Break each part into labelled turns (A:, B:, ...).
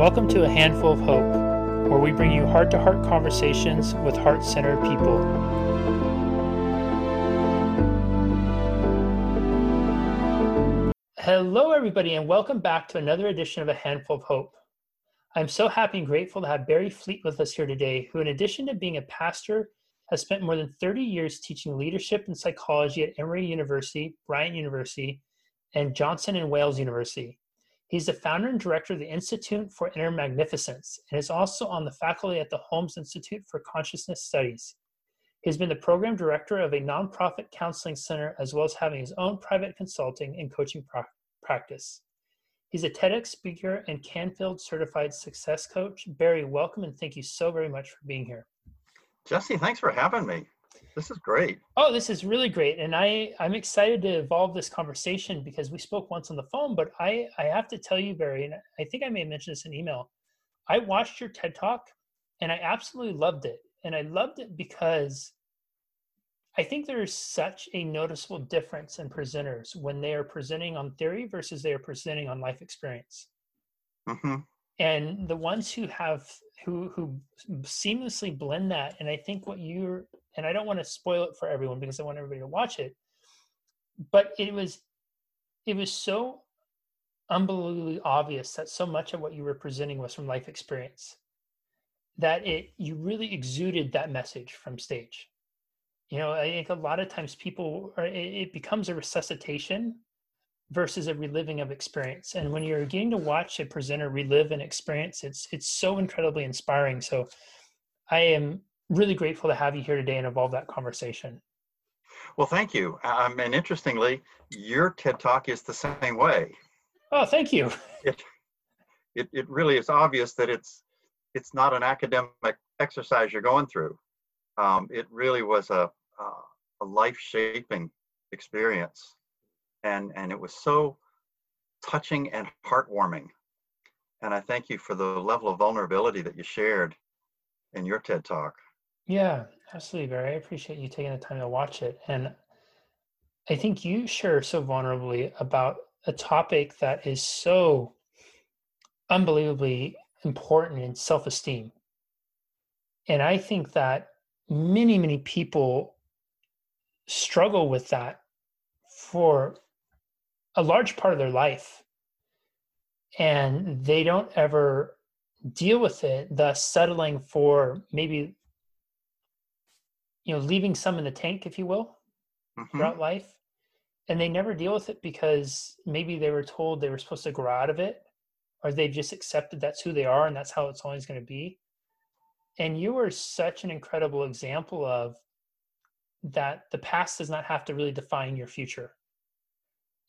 A: Welcome to A Handful of Hope, where we bring you heart to heart conversations with heart centered people. Hello, everybody, and welcome back to another edition of A Handful of Hope. I'm so happy and grateful to have Bary Fleet with us here today, who, in addition to being a pastor, has spent more than 30 years teaching leadership and psychology at Emory University, Bryant University, and Johnson and Wales University. He's the founder and director of the Institute for Inner Magnificence and is also on the faculty at the Holmes Institute for Consciousness Studies. He's been the program director of a nonprofit counseling center as well as having his own private consulting and coaching pra- practice. He's a TEDx speaker and Canfield certified success coach. Bary, welcome and thank you so very much for being here.
B: Jesse, thanks for having me. This is great.
A: Oh, this is really great. And I, I'm excited to evolve this conversation because we spoke once on the phone, but I, I have to tell you, Bary, and I think I may have mentioned this in email. I watched your TED talk and I absolutely loved it. And I loved it because I think there's such a noticeable difference in presenters when they are presenting on theory versus they are presenting on life experience. Mm-hmm. And the ones who have who who seamlessly blend that, and I think what you're and I don't want to spoil it for everyone because I want everybody to watch it. But it was it was so unbelievably obvious that so much of what you were presenting was from life experience that it you really exuded that message from stage you know i think a lot of times people uh, are, it becomes a resuscitation versus a reliving of experience and when you're getting to watch a presenter relive an experience it's it's so incredibly inspiring so i am really grateful to have you here today and evolve that conversation.
B: Well, thank you. Um, and interestingly, your TED Talk is the same way.
A: Oh, thank you.
B: It, it, it really is obvious that it's it's not an academic exercise you're going through. Um, it really was a, a life shaping experience, and and it was so touching and heartwarming. And I thank you for the level of vulnerability that you shared in your TED Talk.
A: Yeah, absolutely, Bary. I appreciate you taking the time to watch it. And I think you share so vulnerably about a topic that is so unbelievably important in self esteem. And I think that many, many people struggle with that for a large part of their life. And they don't ever deal with it, thus settling for maybe you know leaving some in the tank if you will mm-hmm. throughout life. And they never deal with it because maybe they were told they were supposed to grow out of it or they've just accepted that's who they are and that's how it's always going to be. And you are such an incredible example of that the past does not have to really define your future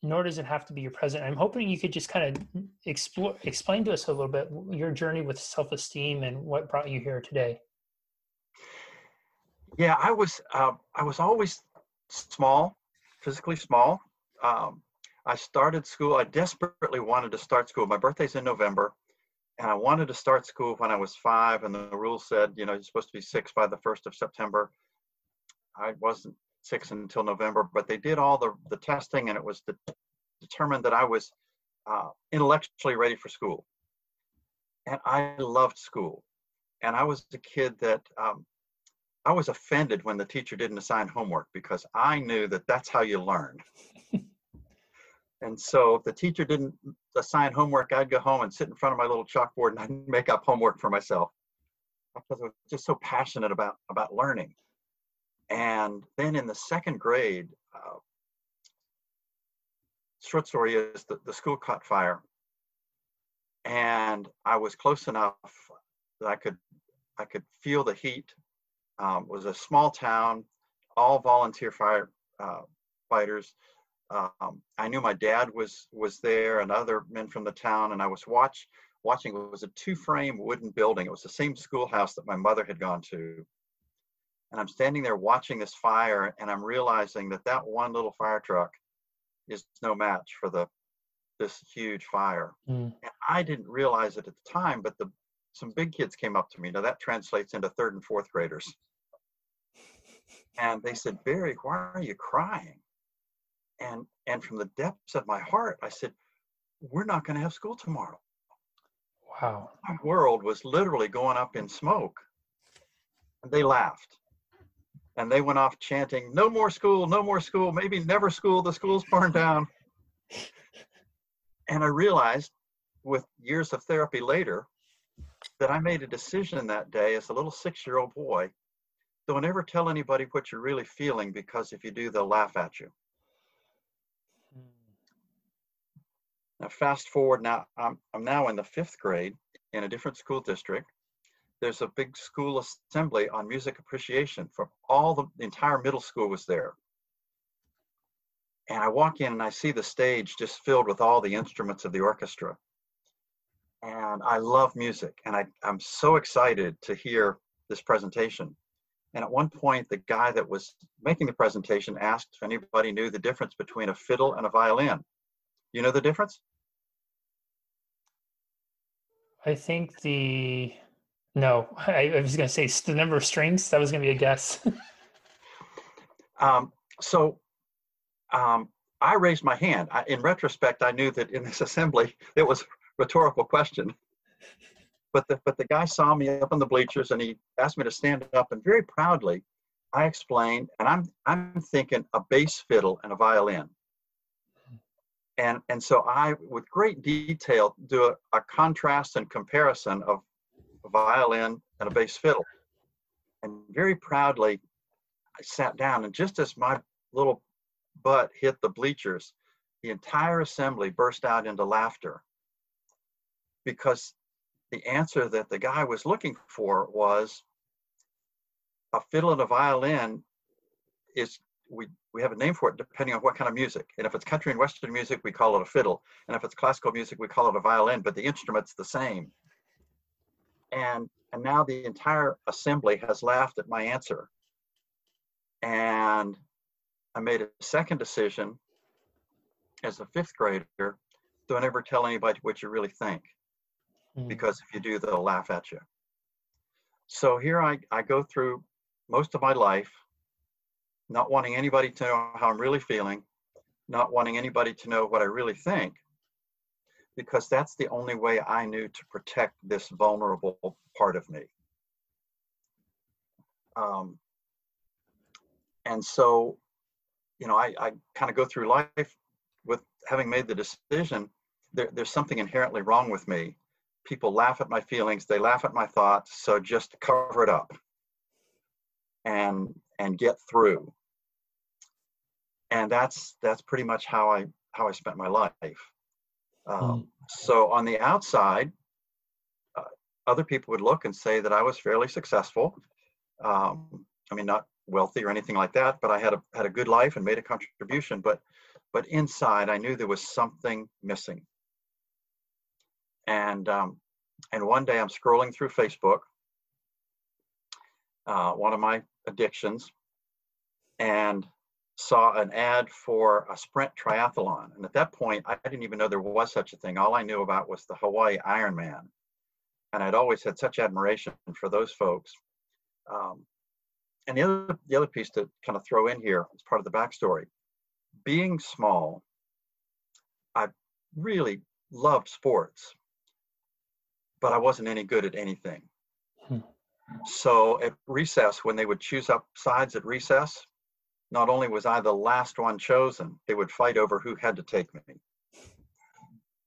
A: nor does it have to be your present. I'm hoping you could just kind of explore explain to us a little bit your journey with self-esteem and what brought you here today
B: yeah, I was uh, I was always small, physically small. Um, I started school. I desperately wanted to start school. My birthday's in November, and I wanted to start school when I was five. And the rule said, you know, you're supposed to be six by the first of September. I wasn't six until November, but they did all the the testing, and it was de- determined that I was uh, intellectually ready for school. And I loved school, and I was a kid that um, I was offended when the teacher didn't assign homework because I knew that that's how you learn. and so if the teacher didn't assign homework, I'd go home and sit in front of my little chalkboard and I'd make up homework for myself because I was just so passionate about about learning. And then in the second grade, uh, short story is that the school caught fire, and I was close enough that I could I could feel the heat um, was a small town, all volunteer fire uh, fighters. Um, I knew my dad was was there and other men from the town, and I was watch watching. It was a two-frame wooden building. It was the same schoolhouse that my mother had gone to. And I'm standing there watching this fire, and I'm realizing that that one little fire truck is no match for the this huge fire. Mm. And I didn't realize it at the time, but the some big kids came up to me. Now that translates into third and fourth graders. And they said, Bary, why are you crying? And and from the depths of my heart, I said, We're not going to have school tomorrow.
A: Wow.
B: My world was literally going up in smoke. And they laughed. And they went off chanting, No more school, no more school, maybe never school, the school's burned down. And I realized with years of therapy later that I made a decision that day as a little six year old boy don't ever tell anybody what you're really feeling because if you do, they'll laugh at you. Hmm. Now, fast forward now, I'm, I'm now in the fifth grade in a different school district. There's a big school assembly on music appreciation for all the, the entire middle school was there. And I walk in and I see the stage just filled with all the instruments of the orchestra. And I love music and I, I'm so excited to hear this presentation. And at one point, the guy that was making the presentation asked if anybody knew the difference between a fiddle and a violin. You know the difference?
A: I think the no, I, I was going to say the number of strings. That was going to be a guess.
B: um, so um, I raised my hand. I, in retrospect, I knew that in this assembly it was a rhetorical question. But the but the guy saw me up on the bleachers and he asked me to stand up and very proudly I explained and I'm I'm thinking a bass fiddle and a violin and and so I, with great detail, do a, a contrast and comparison of a violin and a bass fiddle. And very proudly, I sat down, and just as my little butt hit the bleachers, the entire assembly burst out into laughter because the answer that the guy was looking for was a fiddle and a violin is we we have a name for it depending on what kind of music. And if it's country and western music, we call it a fiddle. And if it's classical music, we call it a violin, but the instrument's the same. And and now the entire assembly has laughed at my answer. And I made a second decision as a fifth grader, don't ever tell anybody what you really think. Mm. Because if you do, they'll laugh at you. So here I, I go through most of my life not wanting anybody to know how I'm really feeling, not wanting anybody to know what I really think, because that's the only way I knew to protect this vulnerable part of me. Um, and so, you know, I, I kind of go through life with having made the decision, there, there's something inherently wrong with me. People laugh at my feelings, they laugh at my thoughts, so just cover it up and and get through and that's that's pretty much how I how I spent my life. Um, mm. So on the outside, uh, other people would look and say that I was fairly successful. Um, I mean, not wealthy or anything like that, but I had a had a good life and made a contribution. But but inside, I knew there was something missing. And um, and one day I'm scrolling through Facebook, uh, one of my addictions, and saw an ad for a sprint triathlon. And at that point, I didn't even know there was such a thing. All I knew about was the Hawaii Ironman. And I'd always had such admiration for those folks. Um, and the other, the other piece to kind of throw in here as part of the backstory being small, I really loved sports, but I wasn't any good at anything. Hmm. So at recess, when they would choose up sides at recess, not only was I the last one chosen, they would fight over who had to take me.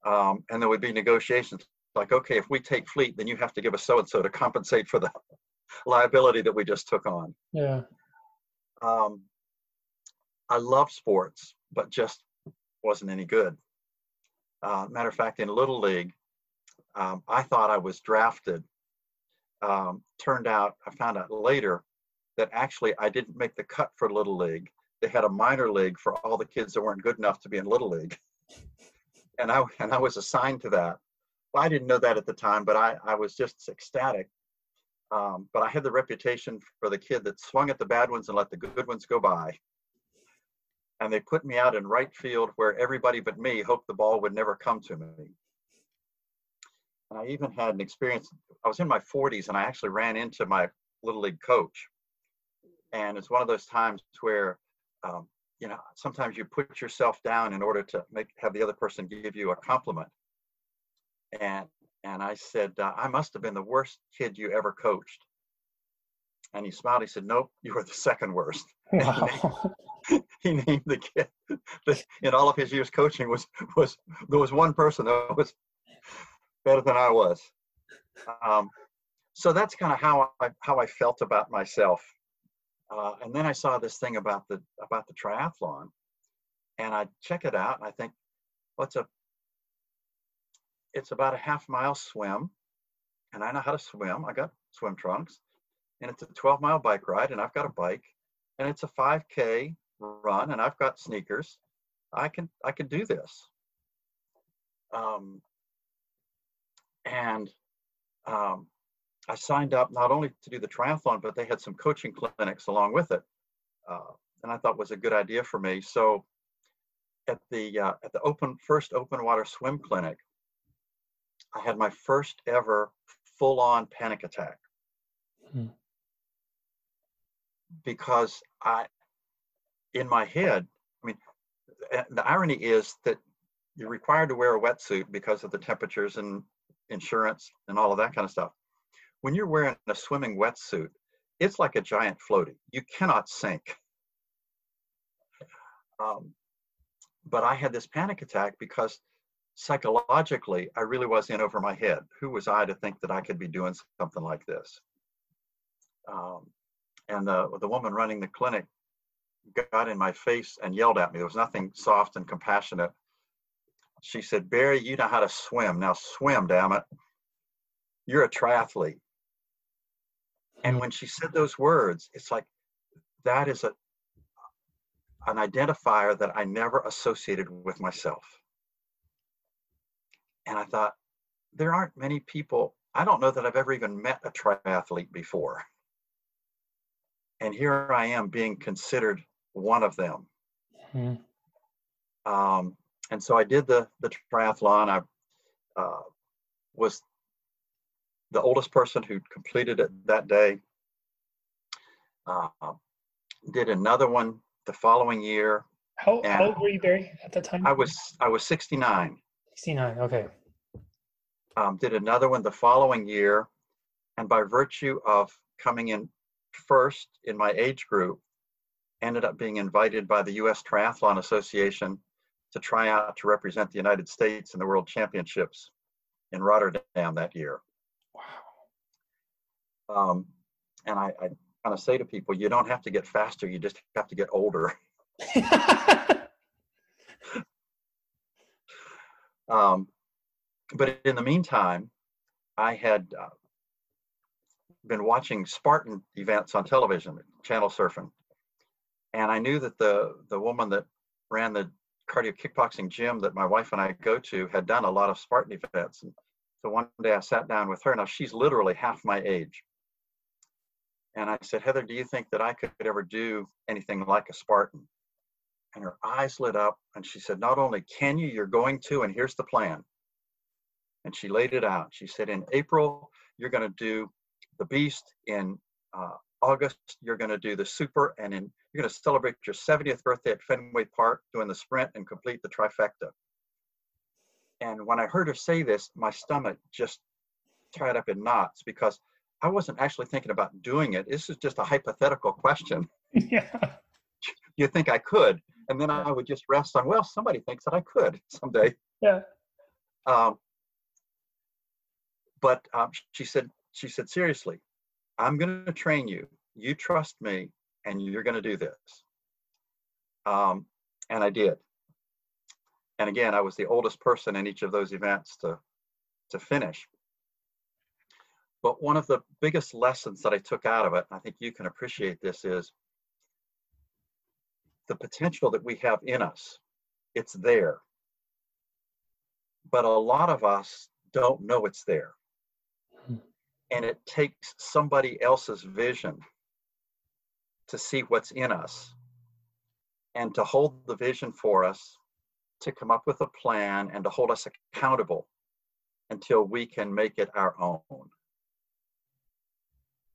B: Um, and there would be negotiations like, okay, if we take Fleet, then you have to give us so and so to compensate for the liability that we just took on.
A: Yeah.
B: Um, I love sports, but just wasn't any good. Uh, matter of fact, in Little League, um, I thought I was drafted. Um, turned out, I found out later that actually I didn't make the cut for Little League. They had a minor league for all the kids that weren't good enough to be in Little League. And I and I was assigned to that. Well, I didn't know that at the time, but I, I was just ecstatic. Um, but I had the reputation for the kid that swung at the bad ones and let the good ones go by. And they put me out in right field where everybody but me hoped the ball would never come to me. And I even had an experience. I was in my 40s and I actually ran into my little league coach and it's one of those times where um, you know sometimes you put yourself down in order to make have the other person give you a compliment and And I said, uh, I must have been the worst kid you ever coached. And he smiled. He said, Nope, you were the second worst. Wow. he named the kid that in all of his years coaching was was there was one person that was better than I was. Um, so that's kind of how I how I felt about myself. Uh, and then I saw this thing about the about the triathlon, and I check it out, and I think, what's well, a it's about a half mile swim, and I know how to swim. I got swim trunks, and it's a 12 mile bike ride, and I've got a bike, and it's a 5K run, and I've got sneakers. I can I can do this. Um, and um, I signed up not only to do the triathlon, but they had some coaching clinics along with it, uh, and I thought was a good idea for me. So at the uh, at the open first open water swim clinic, I had my first ever full on panic attack. Hmm. Because I, in my head, I mean, the irony is that you're required to wear a wetsuit because of the temperatures and insurance and all of that kind of stuff. When you're wearing a swimming wetsuit, it's like a giant floaty. You cannot sink. Um, but I had this panic attack because psychologically, I really was in over my head. Who was I to think that I could be doing something like this? Um, and the, the woman running the clinic got in my face and yelled at me. There was nothing soft and compassionate. She said, Bary, you know how to swim. Now swim, damn it. You're a triathlete. And when she said those words, it's like that is a an identifier that I never associated with myself. And I thought, there aren't many people, I don't know that I've ever even met a triathlete before. And here I am being considered one of them. Mm-hmm. Um, and so I did the, the triathlon. I uh, was the oldest person who completed it that day. Uh, did another one the following year.
A: How, how old were you, Bary, at that time?
B: I was I was 69.
A: 69, okay.
B: Um, did another one the following year, and by virtue of coming in first in my age group, ended up being invited by the U.S. Triathlon Association to try out to represent the United States in the World Championships in Rotterdam that year. Wow. Um, and I, I kind of say to people, you don't have to get faster, you just have to get older. um, but in the meantime, I had uh, been watching Spartan events on television, channel surfing, and I knew that the the woman that ran the cardio kickboxing gym that my wife and I go to had done a lot of Spartan events. And so one day I sat down with her. Now she's literally half my age. And I said, Heather, do you think that I could ever do anything like a Spartan? And her eyes lit up and she said, Not only can you, you're going to, and here's the plan. And she laid it out. She said, In April, you're going to do the Beast. In uh, August, you're going to do the Super. And in you're going to celebrate your 70th birthday at Fenway Park doing the sprint and complete the trifecta. And when I heard her say this, my stomach just tied up in knots because I wasn't actually thinking about doing it. This is just a hypothetical question. Yeah. You think I could? And then I would just rest on, well, somebody thinks that I could someday.
A: Yeah.
B: Um, but um, she said, she said, seriously, I'm going to train you. You trust me, and you're going to do this. Um, and I did. And again, I was the oldest person in each of those events to to finish. But one of the biggest lessons that I took out of it, I think you can appreciate this, is the potential that we have in us. It's there. But a lot of us don't know it's there. Hmm. And it takes somebody else's vision to see what's in us and to hold the vision for us, to come up with a plan and to hold us accountable until we can make it our own.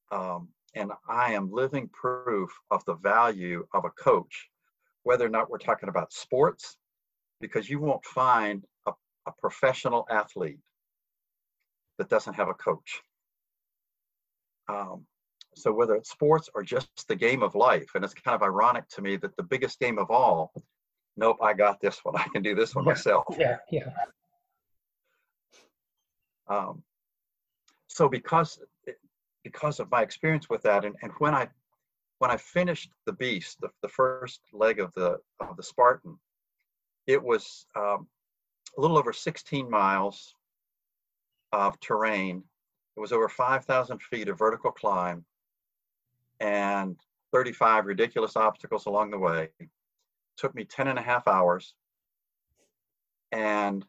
B: Um, and I am living proof of the value of a coach, whether or not we're talking about sports, because you won't find a, a professional athlete that doesn't have a coach. Um, so whether it's sports or just the game of life, and it's kind of ironic to me that the biggest game of all, nope, I got this one. I can do this one
A: yeah.
B: myself.
A: Yeah, yeah.
B: Um, so because because of my experience with that, and, and when I when I finished the beast, the, the first leg of the of the Spartan, it was um, a little over 16 miles of terrain. It was over 5,000 feet of vertical climb and 35 ridiculous obstacles along the way. It took me 10 and a half hours. And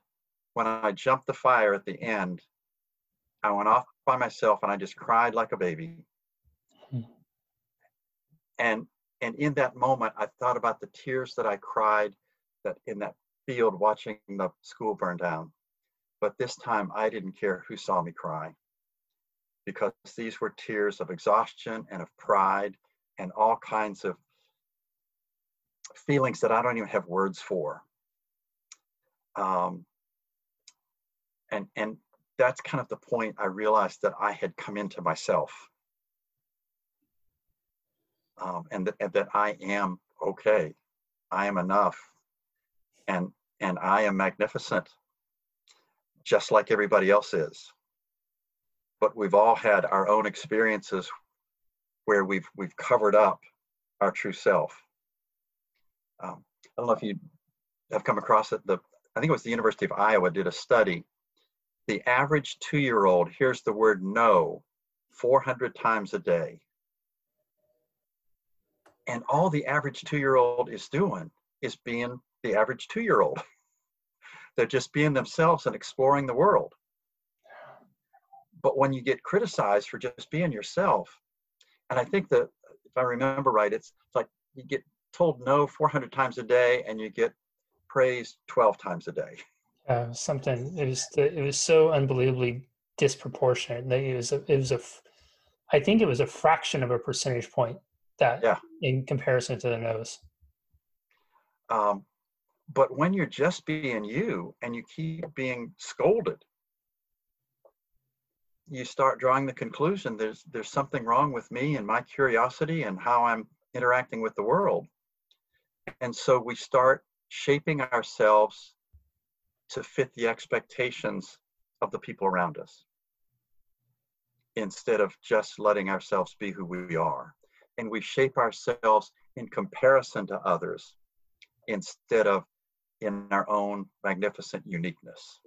B: when I jumped the fire at the end, I went off by myself and I just cried like a baby. Hmm. And and in that moment, I thought about the tears that I cried that in that field watching the school burn down. But this time I didn't care who saw me cry because these were tears of exhaustion and of pride and all kinds of feelings that I don't even have words for. Um, and and that's kind of the point I realized that I had come into myself, um, and that and that I am okay, I am enough, and and I am magnificent, just like everybody else is. But we've all had our own experiences where we've we've covered up our true self. Um, I don't know if you have come across it. The I think it was the University of Iowa did a study. The average two-year-old hears the word no 400 times a day. And all the average two-year-old is doing is being the average two year old. They're just being themselves and exploring the world. But when you get criticized for just being yourself, and I think that if I remember right, it's like you get told no 400 times a day and you get praised 12 times a day.
A: Uh, something it was it was so unbelievably disproportionate that it was a, it was a I think it was a fraction of a percentage point that yeah. in comparison to the nose.
B: Um, but when you're just being you and you keep being scolded, you start drawing the conclusion there's there's something wrong with me and my curiosity and how I'm interacting with the world. And so we start shaping ourselves to fit the expectations of the people around us instead of just letting ourselves be who we are. And we shape ourselves in comparison to others instead of in our own magnificent uniqueness.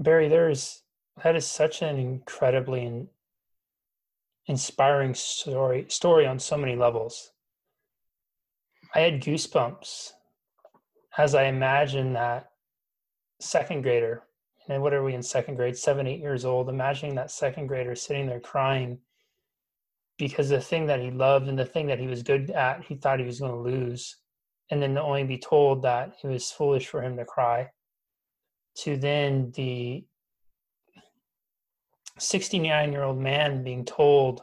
A: Bary, there's that is such an incredibly in, inspiring story story on so many levels. I had goosebumps as I imagined that second grader, and what are we in second grade, seven, eight years old, imagining that second grader sitting there crying because the thing that he loved and the thing that he was good at, he thought he was going to lose. And then to only be told that it was foolish for him to cry. To then the 69 year old man being told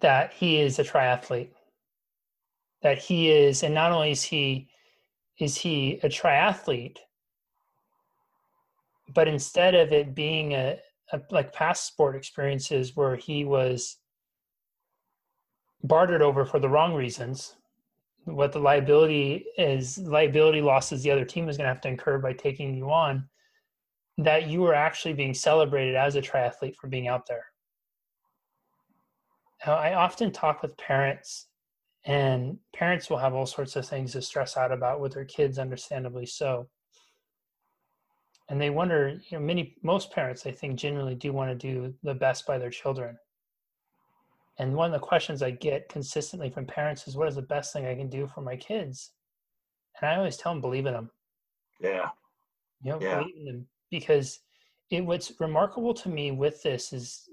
A: that he is a triathlete, that he is, and not only is he is he a triathlete, but instead of it being a, a like past sport experiences where he was bartered over for the wrong reasons what the liability is liability losses the other team is going to have to incur by taking you on that you are actually being celebrated as a triathlete for being out there. Now, i often talk with parents and parents will have all sorts of things to stress out about with their kids understandably so. And they wonder you know many most parents i think genuinely do want to do the best by their children and one of the questions I get consistently from parents is, "What is the best thing I can do for my kids?" And I always tell them, "Believe in them."
B: Yeah.
A: You know, yeah. believe in them because it. What's remarkable to me with this is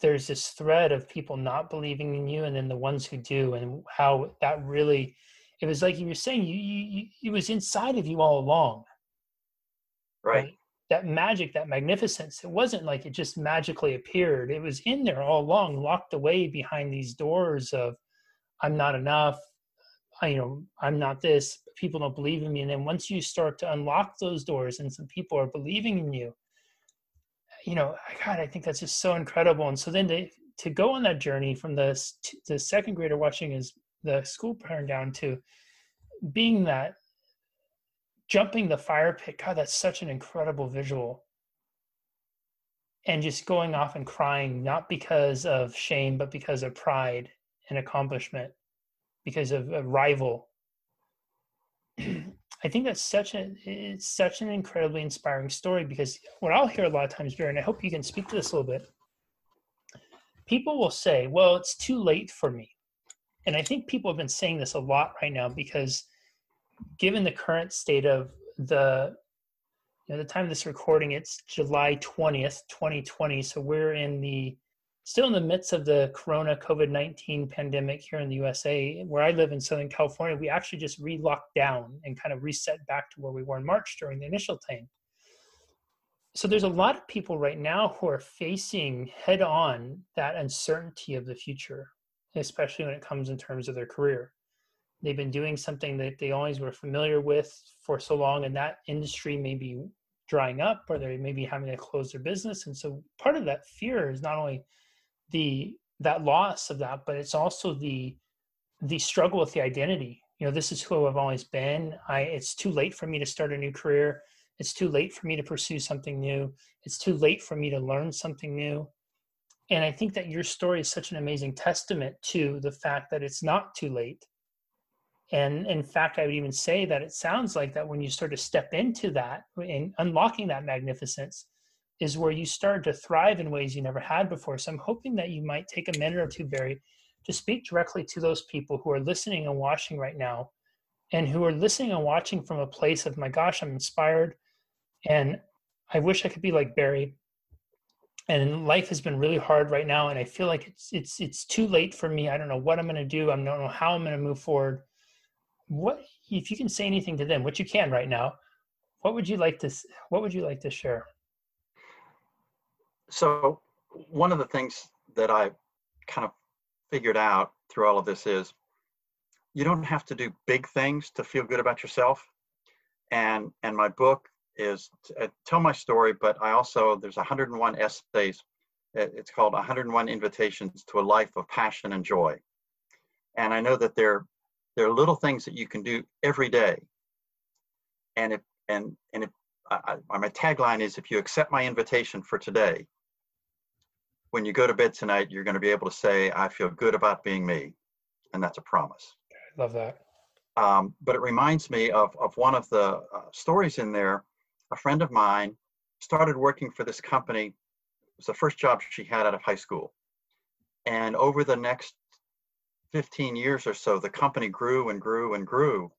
A: there's this thread of people not believing in you, and then the ones who do, and how that really. It was like you were saying, you, you, you it was inside of you all along.
B: Right. right?
A: That magic, that magnificence. It wasn't like it just magically appeared. It was in there all along, locked away behind these doors of I'm not enough, you know i'm not this people don't believe in me and then once you start to unlock those doors and some people are believing in you you know god i think that's just so incredible and so then to to go on that journey from the the second grader watching his the school burn down to being that jumping the fire pit. God that's such an incredible visual. And just going off and crying not because of shame but because of pride and accomplishment because of a rival. I think that's such a it's such an incredibly inspiring story because what i'll hear a lot of times Bary, and i hope you can speak to this a little bit. People will say well it's too late for me. And i think people have been saying this a lot right now because given the current state of the you know, the time of this recording it's july 20th 2020 so we're in the still in the midst of the corona covid-19 pandemic here in the usa where i live in southern california we actually just re-locked down and kind of reset back to where we were in march during the initial time. So there's a lot of people right now who are facing head on that uncertainty of the future especially when it comes in terms of their career they've been doing something that they always were familiar with for so long and that industry may be drying up or they may be having to close their business. And so part of that fear is not only the that loss of that but it's also the the struggle with the identity. You know this is who i've always been. I it's too late for me to start a new career. It's too late for me to pursue something new. It's too late for me to learn something new. And i think that your story is such an amazing testament to the fact that it's not too late and in fact i would even say that it sounds like that when you start to step into that and unlocking that magnificence is where you start to thrive in ways you never had before. So I'm hoping that you might take a minute or two, Bary, to speak directly to those people who are listening and watching right now and who are listening and watching from a place of, my gosh, I'm inspired and I wish I could be like Bary. And life has been really hard right now, and I feel like it's it's it's too late for me. I don't know what I'm going to do. I don't know how I'm going to move forward. What if you can say anything to them, which you can right now? What would you like to What would you like to share?
B: so one of the things that I kind of figured out through all of this is you don't have to do big things to feel good about yourself. And and my book is uh, tell my story, but I also there's 101 essays. It's called 101 Invitations to a Life of Passion and Joy. And I know that there there are little things that you can do every day. And if and and if I, my tagline is if you accept my invitation for today, when you go to bed tonight, you're going to be able to say, I feel good about being me. And that's a promise.
A: I love that.
B: Um, but it reminds me of, of one of the uh, stories in there. A friend of mine started working for this company. It was the first job she had out of high school. And over the next 15 years or so, the company grew and grew and grew,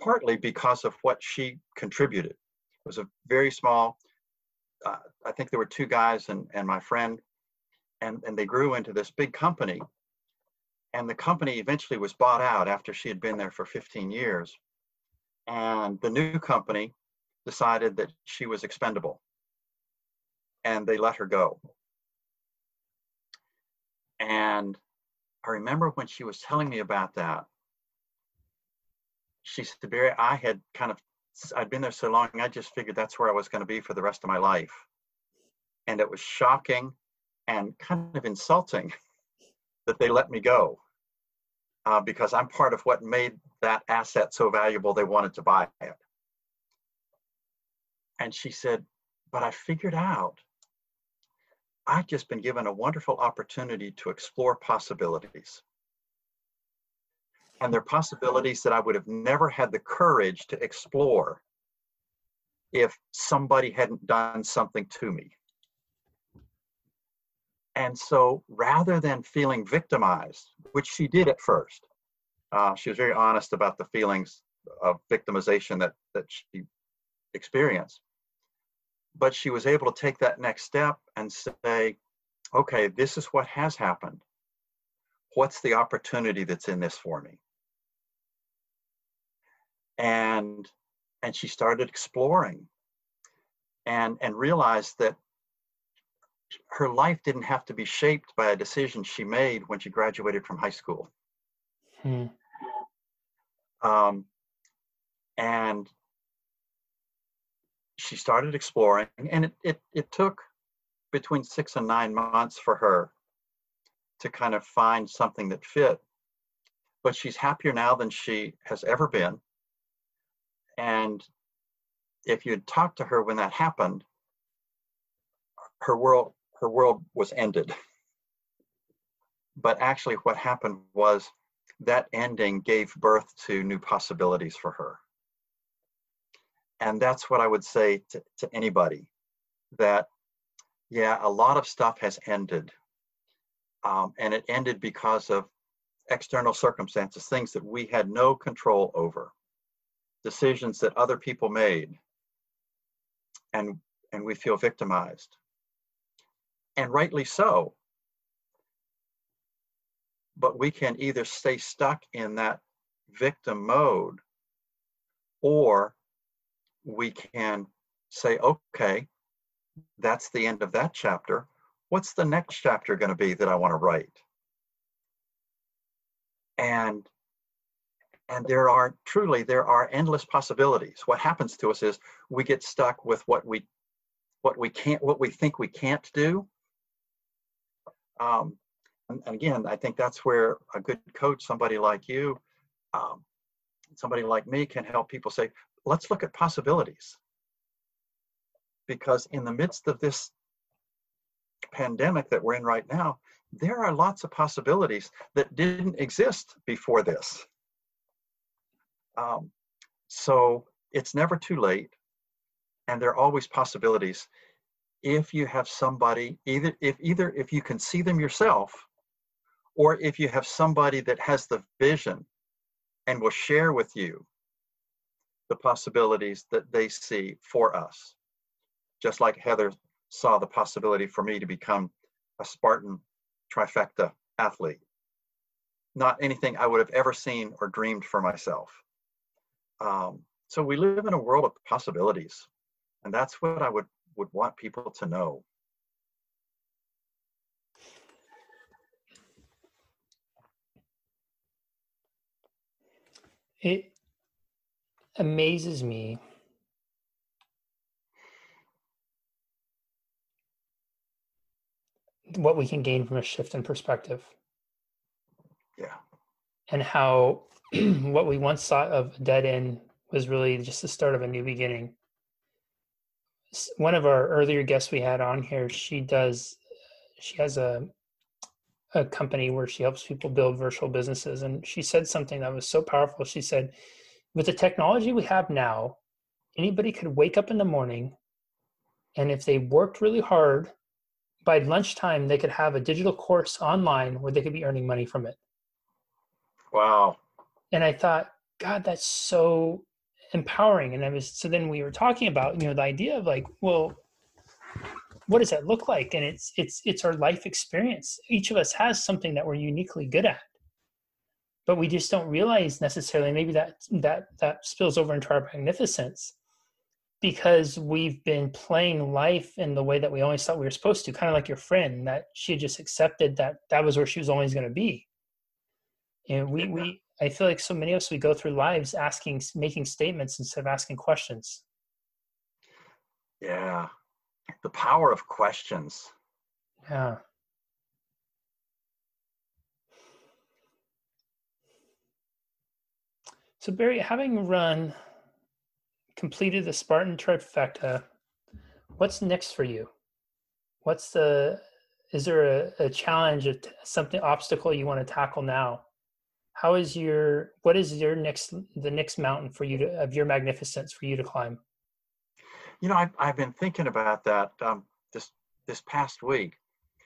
B: partly because of what she contributed. It was a very small, uh, I think there were two guys and, and my friend and, and they grew into this big company. And the company eventually was bought out after she had been there for 15 years. And the new company decided that she was expendable and they let her go. And I remember when she was telling me about that, she said, Bary, I had kind of, I'd been there so long, I just figured that's where I was going to be for the rest of my life. And it was shocking and kind of insulting that they let me go uh, because I'm part of what made that asset so valuable they wanted to buy it. And she said, But I figured out I've just been given a wonderful opportunity to explore possibilities. And they're possibilities that I would have never had the courage to explore if somebody hadn't done something to me. And so rather than feeling victimized, which she did at first, uh, she was very honest about the feelings of victimization that, that she experienced. But she was able to take that next step and say, okay, this is what has happened. What's the opportunity that's in this for me? And and she started exploring and and realized that her life didn't have to be shaped by a decision she made when she graduated from high school. Hmm. Um, and she started exploring, and it, it, it took between six and nine months for her to kind of find something that fit. But she's happier now than she has ever been. And if you'd talked to her when that happened, her world her world was ended. But actually what happened was that ending gave birth to new possibilities for her. And that's what I would say to, to anybody that, yeah, a lot of stuff has ended. Um, and it ended because of external circumstances, things that we had no control over, decisions that other people made, and, and we feel victimized. And rightly so. But we can either stay stuck in that victim mode or we can say, okay, that's the end of that chapter. What's the next chapter going to be that I want to write? And and there are truly there are endless possibilities. What happens to us is we get stuck with what we what we can't what we think we can't do. Um, and, and again, I think that's where a good coach, somebody like you, um, somebody like me, can help people say, let's look at possibilities. Because in the midst of this pandemic that we're in right now, there are lots of possibilities that didn't exist before this. Um, so it's never too late, and there are always possibilities if you have somebody either if either if you can see them yourself or if you have somebody that has the vision and will share with you the possibilities that they see for us. Just like Heather saw the possibility for me to become a Spartan trifecta athlete. Not anything I would have ever seen or dreamed for myself. Um, so we live in a world of possibilities, and that's what I would, would want people to know.
A: It amazes me what we can gain from a shift in perspective.
B: Yeah.
A: And how what we once thought of a dead end was really just the start of a new beginning. One of our earlier guests we had on here, she does, she has a a company where she helps people build virtual businesses, and she said something that was so powerful. She said, with the technology we have now, anybody could wake up in the morning and if they worked really hard, by lunchtime they could have a digital course online where they could be earning money from it.
B: Wow.
A: And I thought, God, that's so empowering. And I was so then we were talking about, you know, the idea of like, well, what does that look like? And it's it's it's our life experience. Each of us has something that we're uniquely good at but we just don't realize necessarily maybe that that that spills over into our magnificence because we've been playing life in the way that we always thought we were supposed to kind of like your friend that she had just accepted that that was where she was always going to be and we we i feel like so many of us we go through lives asking making statements instead of asking questions
B: yeah the power of questions
A: yeah So Bary, having run, completed the Spartan trifecta, what's next for you? What's the, is there a, a challenge, a, something obstacle you want to tackle now? How is your, what is your next, the next mountain for you to, of your magnificence for you to climb?
B: You know, I've, I've been thinking about that um, this, this past week.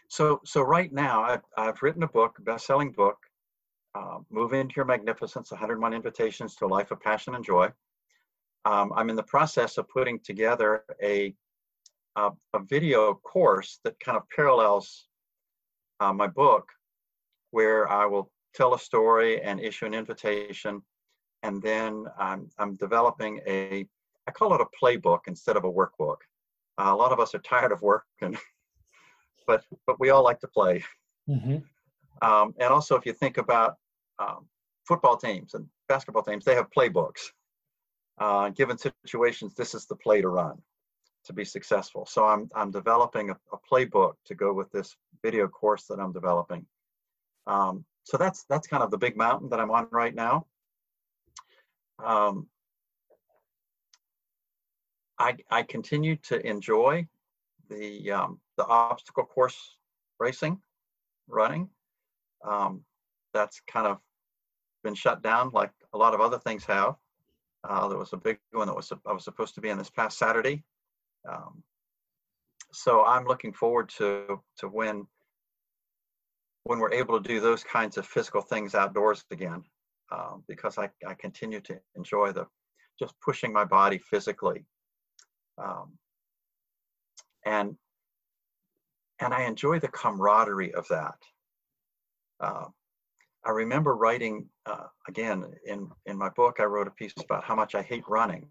B: So, so right now I've, I've written a book, best-selling book, uh, Move into Your Magnificence 101 Invitations to a Life of Passion and Joy. Um, I'm in the process of putting together a, a, a video course that kind of parallels uh, my book, where I will tell a story and issue an invitation. And then I'm, I'm developing a, I call it a playbook instead of a workbook. Uh, a lot of us are tired of work, and, but, but we all like to play. Mm-hmm. Um, and also, if you think about um, football teams and basketball teams, they have playbooks. Uh, given situations, this is the play to run to be successful. So I'm I'm developing a, a playbook to go with this video course that I'm developing. Um, so that's that's kind of the big mountain that I'm on right now. Um, I I continue to enjoy the um, the obstacle course racing, running. Um, that's kind of been shut down like a lot of other things have. Uh, there was a big one that was I was supposed to be in this past Saturday. Um, so I'm looking forward to to when when we're able to do those kinds of physical things outdoors again, um, because I, I continue to enjoy the just pushing my body physically, um, and and I enjoy the camaraderie of that. Uh, I remember writing uh, again in in my book. I wrote a piece about how much I hate running.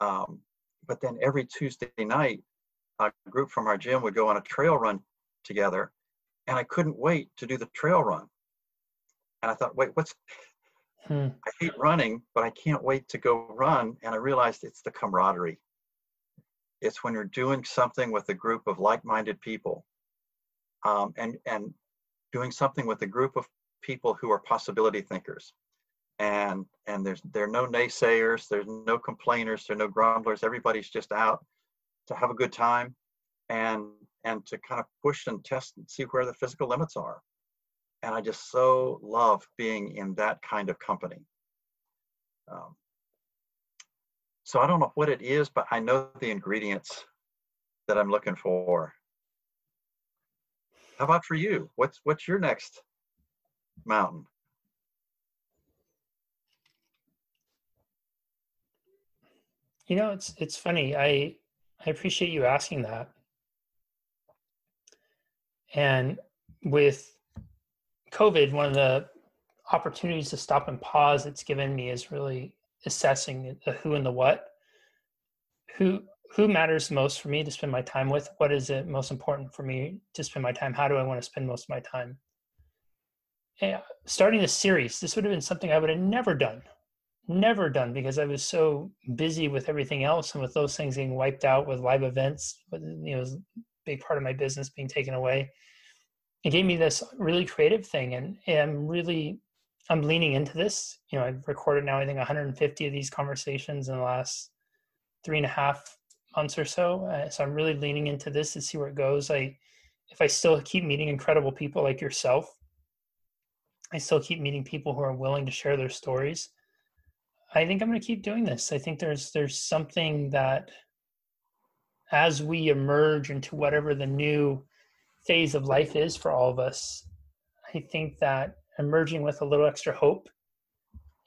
B: Um, but then every Tuesday night, a group from our gym would go on a trail run together, and I couldn't wait to do the trail run. And I thought, wait, what's? Hmm. I hate running, but I can't wait to go run. And I realized it's the camaraderie. It's when you're doing something with a group of like-minded people, um, and and doing something with a group of people who are possibility thinkers. And and there's there are no naysayers there's no complainers there are no grumblers everybody's just out to have a good time and and to kind of push and test and see where the physical limits are. And i just so love being in that kind of company. Um, so i don't know what it is but i know the ingredients that i'm looking for how about for you? What's what's your next mountain?
A: You know, it's it's funny. I I appreciate you asking that. And with COVID, one of the opportunities to stop and pause it's given me is really assessing the who and the what. Who who matters most for me to spend my time with? What is it most important for me to spend my time? How do i want to spend most of my time? And uh, starting a series. This would have been something i would have never done. Never done because i was so busy with everything else and with those things getting wiped out with live events with you know big part of my business being taken away. It gave me this really creative thing and, and i'm really i'm leaning into this you know i've recorded now i think 150 of these conversations in the last three and a half months or so. Uh, so I'm really leaning into this to see where it goes. I, if I still keep meeting incredible people like yourself, I still keep meeting people who are willing to share their stories. I think I'm going to keep doing this. I think there's there's something that as we emerge into whatever the new phase of life is for all of us, I think that emerging with a little extra hope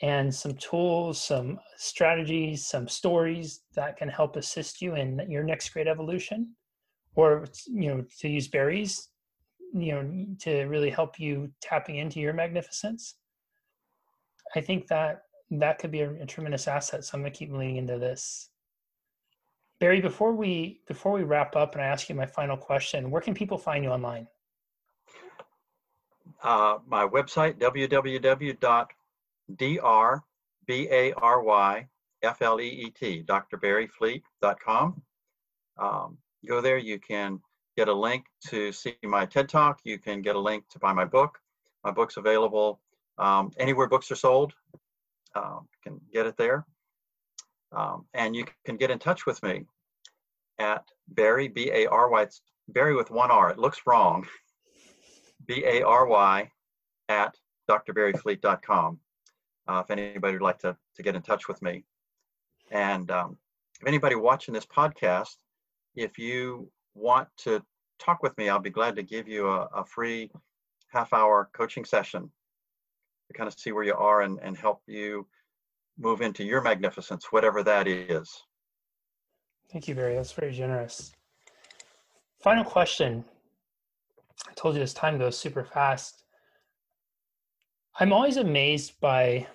A: and some tools, some strategies, some stories that can help assist you in your next great evolution, or you know, to use Bary's you know, to really help you tapping into your magnificence. I think that that could be a, a tremendous asset. So I'm going to keep leaning into this. Bary, before we before we wrap up, and I ask you my final question, where can people find you online?
B: Uh, my website www D R B A R Y F L E E T, drbaryfleet.com. Um, go there, you can get a link to see my TED Talk. You can get a link to buy my book. My book's available um, anywhere books are sold. Um, can get it there. Um, and you can get in touch with me at Bary, B A R Y, Bary with one R. It looks wrong. B A R Y at drbaryfleet.com uh, if anybody would like to, to get in touch with me. And um, if anybody watching this podcast, if you want to talk with me, I'll be glad to give you a, a free half hour coaching session to kind of see where you are and, and help you move into your magnificence, whatever that is.
A: Thank you, Bary. That's very generous. Final question. I told you this time goes super fast. I'm always amazed by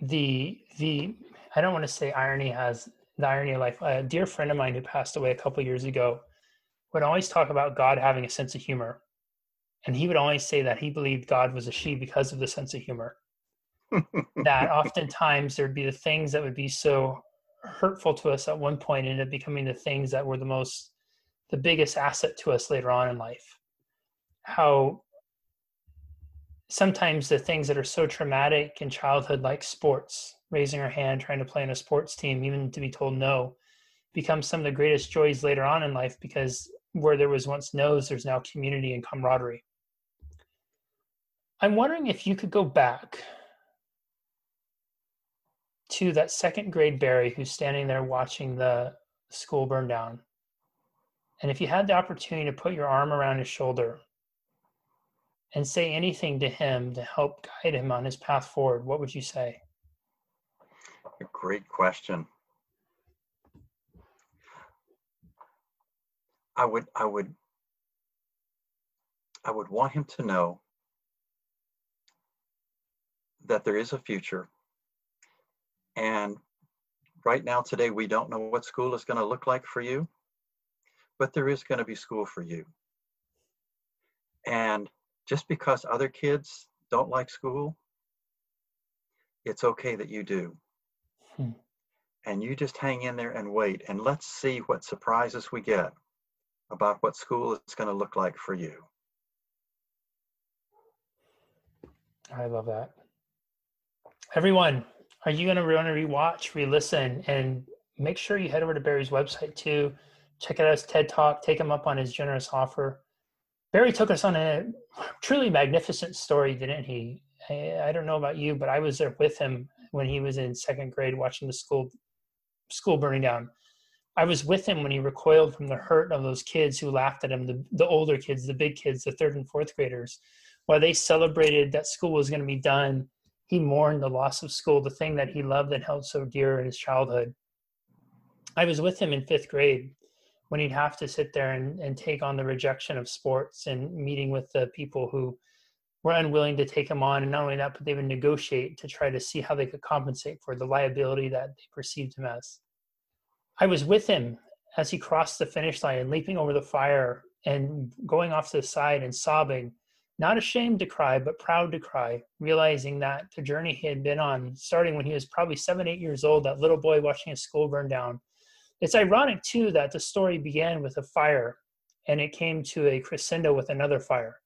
A: the the I don't want to say irony has the irony of life. A dear friend of mine who passed away a couple years ago would always talk about God having a sense of humor. And he would always say that he believed God was a she because of the sense of humor. that oftentimes there'd be the things that would be so hurtful to us at one point ended up becoming the things that were the most the biggest asset to us later on in life how sometimes the things that are so traumatic in childhood like sports raising our hand trying to play in a sports team even to be told no become some of the greatest joys later on in life because where there was once no's there's now community and camaraderie i'm wondering if you could go back to that second grade Bary who's standing there watching the school burn down. And if you had the opportunity to put your arm around his shoulder and say anything to him to help guide him on his path forward, what would you say?
B: A great question. I would I would I would want him to know that there is a future and right now, today, we don't know what school is going to look like for you, but there is going to be school for you. And just because other kids don't like school, it's okay that you do. Hmm. And you just hang in there and wait, and let's see what surprises we get about what school is going to look like for you.
A: I love that. Everyone, are you going to want to rewatch, re-listen, and make sure you head over to Bary's website too. Check out his TED Talk. Take him up on his generous offer. Bary took us on a truly magnificent story, didn't he? I, I don't know about you, but I was there with him when he was in second grade watching the school school burning down. I was with him when he recoiled from the hurt of those kids who laughed at him, the, the older kids, the big kids, the third and fourth graders, while they celebrated that school was going to be done he mourned the loss of school, the thing that he loved and held so dear in his childhood. I was with him in fifth grade when he'd have to sit there and, and take on the rejection of sports and meeting with the people who were unwilling to take him on. And not only that, but they would negotiate to try to see how they could compensate for the liability that they perceived him as. I was with him as he crossed the finish line and leaping over the fire and going off to the side and sobbing not ashamed to cry, but proud to cry, realizing that the journey he had been on, starting when he was probably seven, eight years old, that little boy watching his school burn down. It's ironic, too, that the story began with a fire and it came to a crescendo with another fire.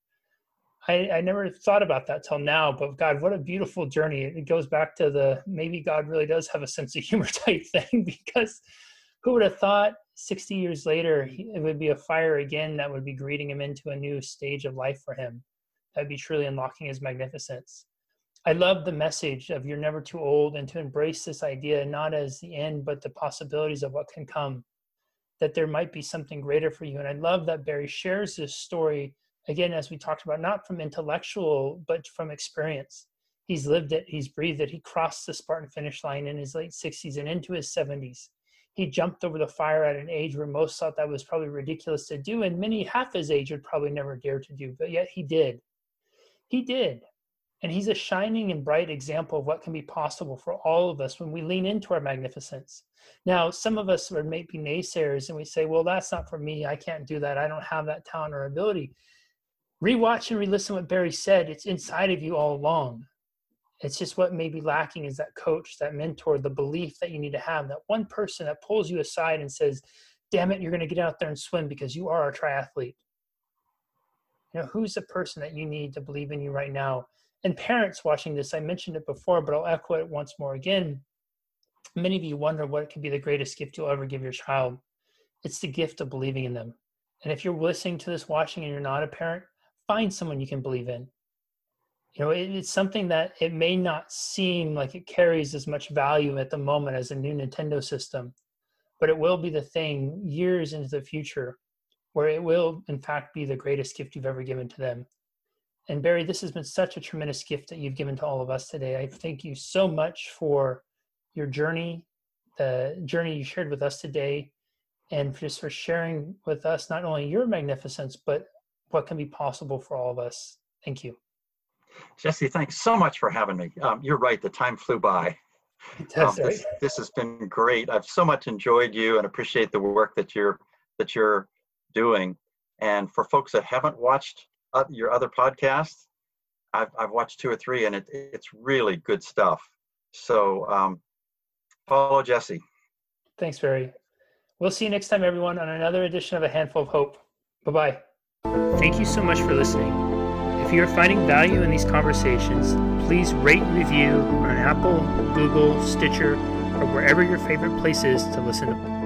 A: I, I never thought about that till now, but God, what a beautiful journey. It goes back to the maybe God really does have a sense of humor type thing because who would have thought 60 years later it would be a fire again that would be greeting him into a new stage of life for him that'd be truly unlocking his magnificence. I love the message of you're never too old and to embrace this idea not as the end, but the possibilities of what can come, that there might be something greater for you. And I love that Bary shares this story, again, as we talked about, not from intellectual, but from experience. He's lived it, he's breathed it. He crossed the Spartan finish line in his late 60s and into his 70s. He jumped over the fire at an age where most thought that was probably ridiculous to do, and many half his age would probably never dare to do, but yet he did he did. And he's a shining and bright example of what can be possible for all of us when we lean into our magnificence. Now, some of us are maybe naysayers and we say, well, that's not for me. I can't do that. I don't have that talent or ability. Rewatch and re listen what Bary said. It's inside of you all along. It's just what may be lacking is that coach, that mentor, the belief that you need to have, that one person that pulls you aside and says, damn it, you're going to get out there and swim because you are a triathlete you know who's the person that you need to believe in you right now and parents watching this i mentioned it before but i'll echo it once more again. Many of you wonder what could be the greatest gift you'll ever give your child. It's the gift of believing in them. And if you're listening to this watching and you're not a parent find someone you can believe in. You know it, it's something that it may not seem like it carries as much value at the moment as a new nintendo system but it will be the thing years into the future where it will, in fact, be the greatest gift you've ever given to them. And Bary, this has been such a tremendous gift that you've given to all of us today. I thank you so much for your journey, the journey you shared with us today, and just for sharing with us not only your magnificence, but what can be possible for all of us. Thank you.
B: Jesse, thanks so much for having me. Um, you're right, the time flew by. Um, this, this has been great. I've so much enjoyed you and appreciate the work that you're that you're doing. And for folks that haven't watched uh, your other podcasts. I've I've watched two or three, and it it's really good stuff. So um, follow Jesse.
A: Thanks, Bary. We'll see you next time, everyone, on another edition of A Handful of Hope. Bye bye. Thank you so much for listening. If you are finding value in these conversations, please rate and review on Apple, Google, Stitcher, or wherever your favorite place is to listen to